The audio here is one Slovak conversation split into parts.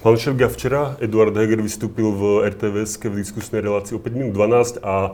Pán Šelga, včera Eduard Heger vystúpil v RTVS v diskusnej relácii o 5 minút 12 a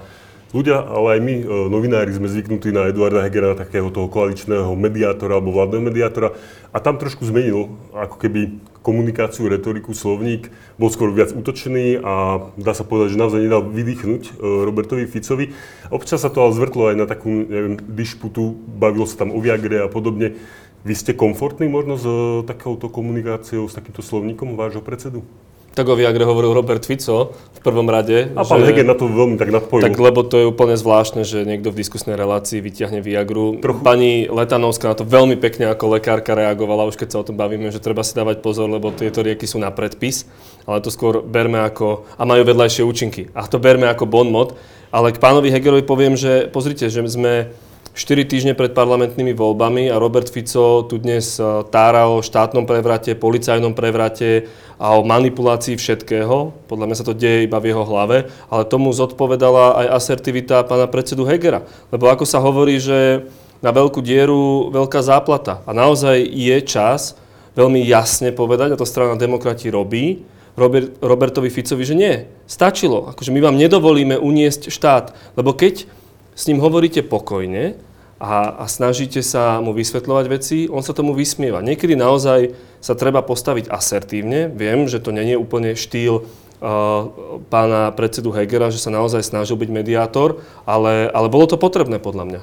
ľudia, ale aj my, e, novinári, sme zvyknutí na Eduarda Hegera, takého toho koaličného mediátora alebo vládneho mediátora a tam trošku zmenil ako keby komunikáciu, retoriku, slovník, bol skôr viac útočný a dá sa povedať, že naozaj nedal vydýchnuť e, Robertovi Ficovi. Občas sa to ale zvrtlo aj na takú neviem, dišputu, bavilo sa tam o Viagre a podobne. Vy ste komfortní možno s e, takouto komunikáciou, s takýmto slovníkom vášho predsedu? Tak o Viagre hovoril Robert Fico v prvom rade. A pán Heger na to veľmi tak nadpojil. Tak lebo to je úplne zvláštne, že niekto v diskusnej relácii vyťahne Viagru. Trochu. Pani Letanovská na to veľmi pekne ako lekárka reagovala, už keď sa o tom bavíme, že treba si dávať pozor, lebo tieto rieky sú na predpis. Ale to skôr berme ako, a majú vedľajšie účinky. A to berme ako bon mod. Ale k pánovi Hegerovi poviem, že pozrite, že sme 4 týždne pred parlamentnými voľbami a Robert Fico tu dnes e, tára o štátnom prevrate, policajnom prevrate a o manipulácii všetkého. Podľa mňa sa to deje iba v jeho hlave, ale tomu zodpovedala aj asertivita pána predsedu Hegera. Lebo ako sa hovorí, že na veľkú dieru veľká záplata. A naozaj je čas veľmi jasne povedať, a to strana demokrati robí, Robert, Robertovi Ficovi, že nie, stačilo. Akože my vám nedovolíme uniesť štát. Lebo keď s ním hovoríte pokojne a, a snažíte sa mu vysvetľovať veci, on sa tomu vysmieva. Niekedy naozaj sa treba postaviť asertívne. Viem, že to nie je úplne štýl uh, pána predsedu Hegera, že sa naozaj snažil byť mediátor, ale, ale bolo to potrebné podľa mňa.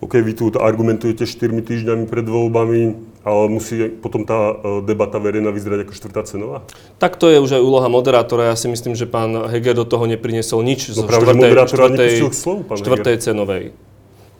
OK, vy tu argumentujete 4 týždňami pred voľbami, ale musí potom tá e, debata verejná vyzerať ako štvrtá cenová? Tak to je už aj úloha moderátora. Ja si myslím, že pán Heger do toho neprinesol nič no zo štvrtej, štvrtej, štvrtej cenovej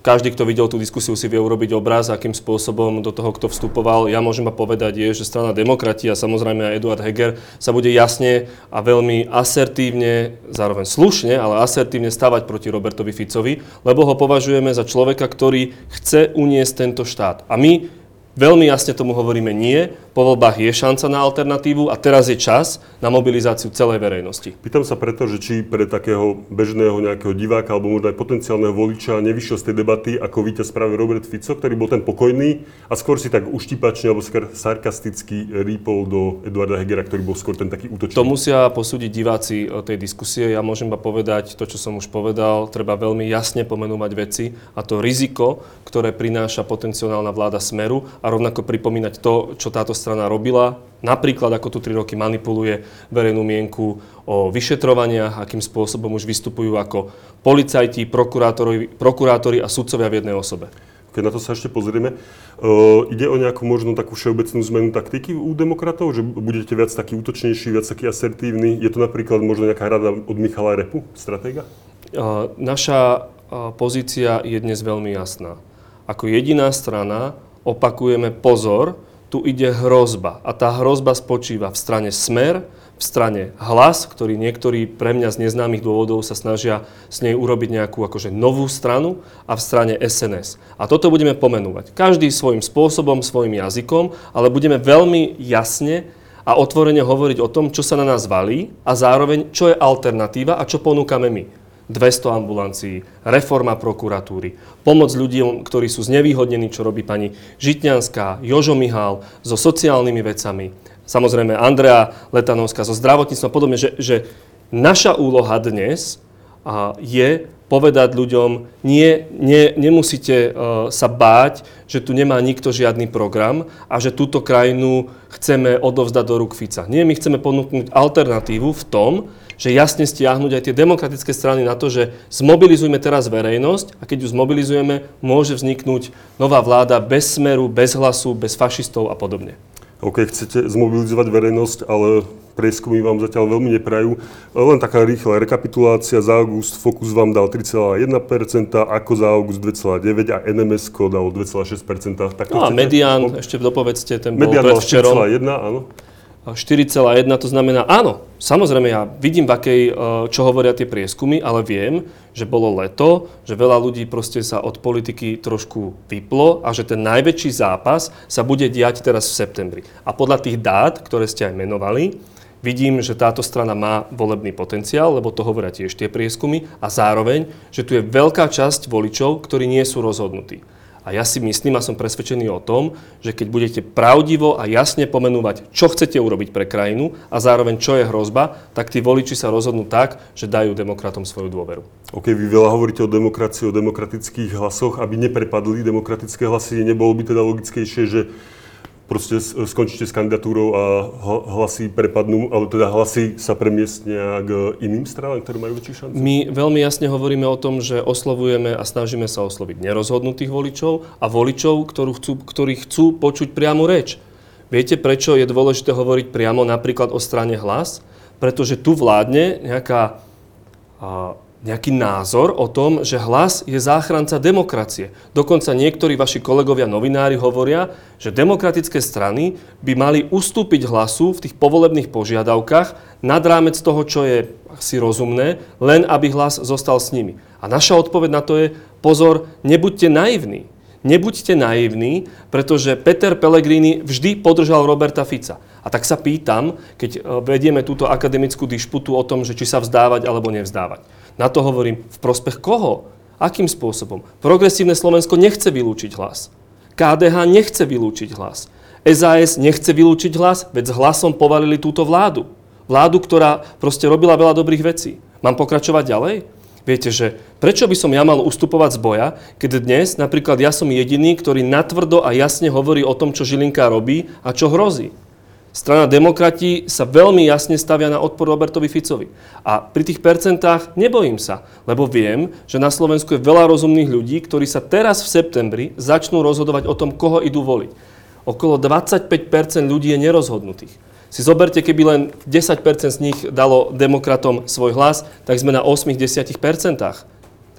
každý, kto videl tú diskusiu, si vie urobiť obraz, akým spôsobom do toho, kto vstupoval. Ja môžem iba povedať, je, že strana demokrati a samozrejme aj Eduard Heger sa bude jasne a veľmi asertívne, zároveň slušne, ale asertívne stavať proti Robertovi Ficovi, lebo ho považujeme za človeka, ktorý chce uniesť tento štát. A my Veľmi jasne tomu hovoríme nie, po voľbách je šanca na alternatívu a teraz je čas na mobilizáciu celej verejnosti. Pýtam sa preto, že či pre takého bežného nejakého diváka alebo možno aj potenciálneho voliča nevyšiel z tej debaty ako víťaz práve Robert Fico, ktorý bol ten pokojný a skôr si tak uštipačne alebo skôr sarkasticky rýpol do Eduarda Hegera, ktorý bol skôr ten taký útočný. To musia posúdiť diváci tej diskusie. Ja môžem iba povedať to, čo som už povedal. Treba veľmi jasne pomenúvať veci a to riziko, ktoré prináša potenciálna vláda Smeru a rovnako pripomínať to, čo táto strana robila. Napríklad, ako tu 3 roky manipuluje verejnú mienku o vyšetrovaniach, akým spôsobom už vystupujú ako policajti, prokurátori, prokurátori a sudcovia v jednej osobe. Keď na to sa ešte pozrieme, uh, ide o nejakú možno takú všeobecnú zmenu taktiky u demokratov, že budete viac taký útočnejší, viac taký asertívny. Je to napríklad možno nejaká rada od Michala Repu, stratéga? Uh, naša uh, pozícia je dnes veľmi jasná. Ako jediná strana opakujeme pozor, tu ide hrozba. A tá hrozba spočíva v strane smer, v strane hlas, ktorý niektorí pre mňa z neznámych dôvodov sa snažia s nej urobiť nejakú akože novú stranu a v strane SNS. A toto budeme pomenúvať. Každý svojím spôsobom, svojim jazykom, ale budeme veľmi jasne a otvorene hovoriť o tom, čo sa na nás valí a zároveň, čo je alternatíva a čo ponúkame my. 200 ambulancií, reforma prokuratúry, pomoc ľuďom, ktorí sú znevýhodnení, čo robí pani Žitňanská, Jožo Mihál so sociálnymi vecami, samozrejme Andrea Letanovská so zdravotníctvom a podobne, že, že naša úloha dnes je povedať ľuďom, nie, nie, nemusíte uh, sa báť, že tu nemá nikto žiadny program a že túto krajinu chceme odovzdať do rúk Fica. Nie, my chceme ponúknuť alternatívu v tom, že jasne stiahnuť aj tie demokratické strany na to, že zmobilizujme teraz verejnosť a keď ju zmobilizujeme, môže vzniknúť nová vláda bez smeru, bez hlasu, bez fašistov a podobne. OK, chcete zmobilizovať verejnosť, ale prieskumy vám zatiaľ veľmi neprajú. Len taká rýchla rekapitulácia. Za august Focus vám dal 3,1%, ako za august 2,9% a NMS dal 2,6%. Tak no a medián, ešte dopovedzte, ten bol medián predvčerom. Medián 4,1, áno. 4,1, to znamená, áno, samozrejme ja vidím, v akej, e, čo hovoria tie prieskumy, ale viem, že bolo leto, že veľa ľudí proste sa od politiky trošku vyplo a že ten najväčší zápas sa bude diať teraz v septembri. A podľa tých dát, ktoré ste aj menovali, vidím, že táto strana má volebný potenciál, lebo to hovoria tiež tie prieskumy, a zároveň, že tu je veľká časť voličov, ktorí nie sú rozhodnutí. A ja si myslím a som presvedčený o tom, že keď budete pravdivo a jasne pomenúvať, čo chcete urobiť pre krajinu a zároveň čo je hrozba, tak tí voliči sa rozhodnú tak, že dajú demokratom svoju dôveru. OK, vy veľa hovoríte o demokracii, o demokratických hlasoch, aby neprepadli demokratické hlasy. Nebolo by teda logickejšie, že proste skončíte s kandidatúrou a hlasy prepadnú, ale teda hlasy sa premiestnia k iným stranám, ktoré majú väčší šancu? My veľmi jasne hovoríme o tom, že oslovujeme a snažíme sa osloviť nerozhodnutých voličov a voličov, chcú, ktorí chcú počuť priamu reč. Viete, prečo je dôležité hovoriť priamo napríklad o strane hlas? Pretože tu vládne nejaká nejaký názor o tom, že hlas je záchranca demokracie. Dokonca niektorí vaši kolegovia novinári hovoria, že demokratické strany by mali ustúpiť hlasu v tých povolebných požiadavkách nad rámec toho, čo je si rozumné, len aby hlas zostal s nimi. A naša odpoveď na to je, pozor, nebuďte naivní. Nebuďte naivní, pretože Peter Pellegrini vždy podržal Roberta Fica. A tak sa pýtam, keď e, vedieme túto akademickú dišputu o tom, že či sa vzdávať alebo nevzdávať. Na to hovorím, v prospech koho? Akým spôsobom? Progresívne Slovensko nechce vylúčiť hlas. KDH nechce vylúčiť hlas. SAS nechce vylúčiť hlas, veď s hlasom povalili túto vládu. Vládu, ktorá proste robila veľa dobrých vecí. Mám pokračovať ďalej? Viete, že prečo by som ja mal ustupovať z boja, keď dnes napríklad ja som jediný, ktorý natvrdo a jasne hovorí o tom, čo Žilinka robí a čo hrozí. Strana demokrati sa veľmi jasne stavia na odpor Robertovi Ficovi. A pri tých percentách nebojím sa, lebo viem, že na Slovensku je veľa rozumných ľudí, ktorí sa teraz v septembri začnú rozhodovať o tom, koho idú voliť. Okolo 25% ľudí je nerozhodnutých. Si zoberte, keby len 10% z nich dalo demokratom svoj hlas, tak sme na 8-10%.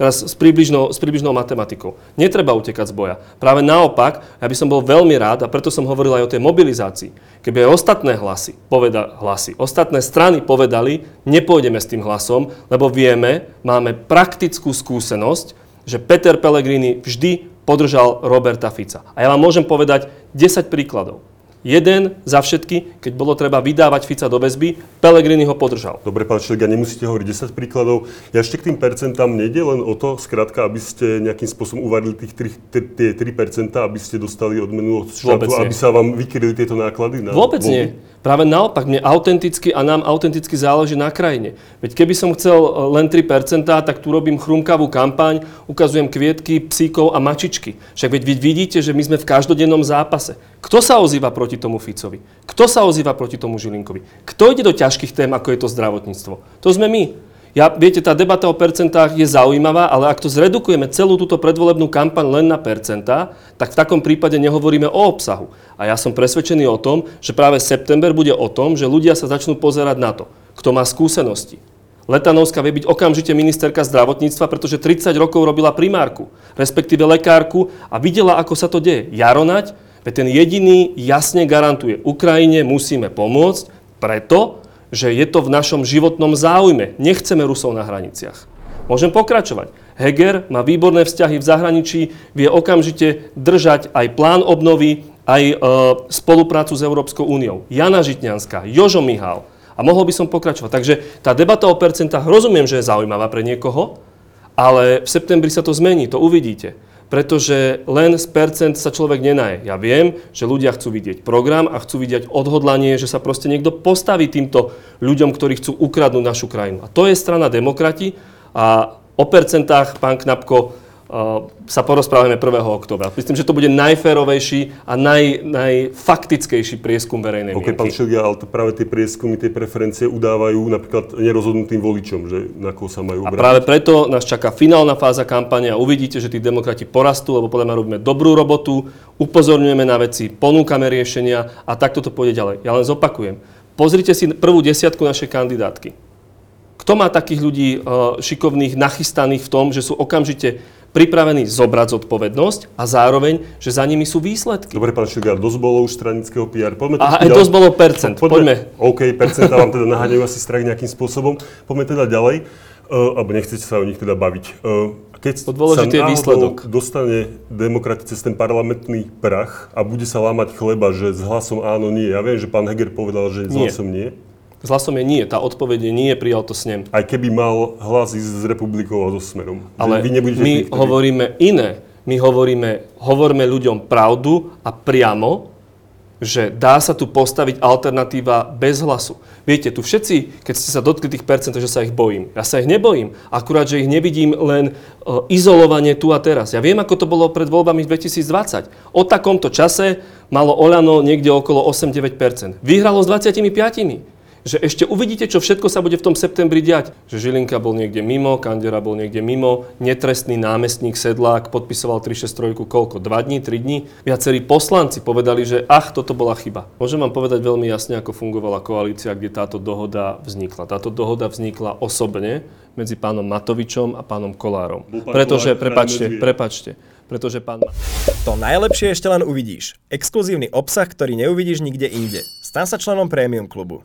Teraz s približnou, s približnou matematikou. Netreba utekať z boja. Práve naopak, ja by som bol veľmi rád, a preto som hovoril aj o tej mobilizácii. Keby aj ostatné hlasy, poveda, hlasy, ostatné strany povedali, nepôjdeme s tým hlasom, lebo vieme, máme praktickú skúsenosť, že Peter Pellegrini vždy podržal Roberta Fica. A ja vám môžem povedať 10 príkladov. Jeden za všetky, keď bolo treba vydávať Fica do väzby, Pelegrini ho podržal. Dobre, pán Šelga, nemusíte hovoriť 10 príkladov. Ja ešte k tým percentám nejde len o to, skrátka, aby ste nejakým spôsobom uvarili tých 3, tie 3 aby ste dostali odmenu od štátu, aby sa vám vykryli tieto náklady? Na Vôbec voľby? nie. Práve naopak, mne autenticky a nám autenticky záleží na krajine. Veď keby som chcel e, len 3%, tak tu robím chrumkavú kampaň, ukazujem kvietky, psíkov a mačičky. Však veď vy vidíte, že my sme v každodennom zápase. Kto sa ozýva proti tomu Ficovi? Kto sa ozýva proti tomu Žilinkovi? Kto ide do ťažkých tém, ako je to zdravotníctvo? To sme my. Ja, viete, tá debata o percentách je zaujímavá, ale ak to zredukujeme celú túto predvolebnú kampaň len na percentá, tak v takom prípade nehovoríme o obsahu. A ja som presvedčený o tom, že práve september bude o tom, že ľudia sa začnú pozerať na to, kto má skúsenosti. Letanovská vie byť okamžite ministerka zdravotníctva, pretože 30 rokov robila primárku, respektíve lekárku a videla, ako sa to deje. Jaronať, veď ten jediný jasne garantuje, Ukrajine musíme pomôcť, preto, že je to v našom životnom záujme. Nechceme Rusov na hraniciach. Môžem pokračovať. Heger má výborné vzťahy v zahraničí, vie okamžite držať aj plán obnovy, aj e, spoluprácu s Európskou úniou. Jana Žitňanská, Jožo Mihal. A mohol by som pokračovať. Takže tá debata o percentách, rozumiem, že je zaujímavá pre niekoho, ale v septembri sa to zmení, to uvidíte pretože len z percent sa človek nenaje. Ja viem, že ľudia chcú vidieť program a chcú vidieť odhodlanie, že sa proste niekto postaví týmto ľuďom, ktorí chcú ukradnúť našu krajinu. A to je strana demokrati a o percentách, pán Knapko, sa porozprávame 1. oktobra. Myslím, že to bude najférovejší a naj, najfaktickejší prieskum verejnej okay, mienky. pán Šilgia, ale to práve tie prieskumy, tie preferencie udávajú napríklad nerozhodnutým voličom, že na koho sa majú obrátiť. A práve preto nás čaká finálna fáza kampane a uvidíte, že tí demokrati porastú, lebo podľa mňa robíme dobrú robotu, upozorňujeme na veci, ponúkame riešenia a takto to pôjde ďalej. Ja len zopakujem. Pozrite si prvú desiatku našej kandidátky. Kto má takých ľudí uh, šikovných, nachystaných v tom, že sú okamžite pripravení zobrať zodpovednosť a zároveň, že za nimi sú výsledky. Dobre, pán Šilgár, dosť bolo už stranického PR. Poďme a aj dosť bolo percent. Poďme. Poďme. OK, percenta vám teda naháňajú asi strach nejakým spôsobom. Poďme teda ďalej. Uh, alebo nechcete sa o nich teda baviť. Uh, keď sa je výsledok. dostane demokrati cez ten parlamentný prach a bude sa lámať chleba, že s hlasom áno, nie. Ja viem, že pán Heger povedal, že s nie. hlasom nie. S hlasom je nie. Tá odpoveď je nie, prijal to snem. Aj keby mal hlas ísť s republikou a so smerom. Ale vy my ktorý... hovoríme iné My hovoríme, hovoríme ľuďom pravdu a priamo, že dá sa tu postaviť alternatíva bez hlasu. Viete, tu všetci, keď ste sa dotkli tých percent, že sa ich bojím. Ja sa ich nebojím, akurát, že ich nevidím len e, izolovanie tu a teraz. Ja viem, ako to bolo pred voľbami v 2020. O takomto čase malo Oľano niekde okolo 8-9%. Vyhralo s 25 že ešte uvidíte, čo všetko sa bude v tom septembri diať. Že Žilinka bol niekde mimo, Kandera bol niekde mimo, netrestný námestník Sedlák podpisoval 363 koľko? 2 dní, 3 dní? Viacerí poslanci povedali, že ach, toto bola chyba. Môžem vám povedať veľmi jasne, ako fungovala koalícia, kde táto dohoda vznikla. Táto dohoda vznikla osobne medzi pánom Matovičom a pánom Kolárom. Pán Pretože, Kolár prepačte, prepačte, pretože pán To najlepšie ešte len uvidíš. Exkluzívny obsah, ktorý neuvidíš nikde inde. Stan sa členom Premium klubu.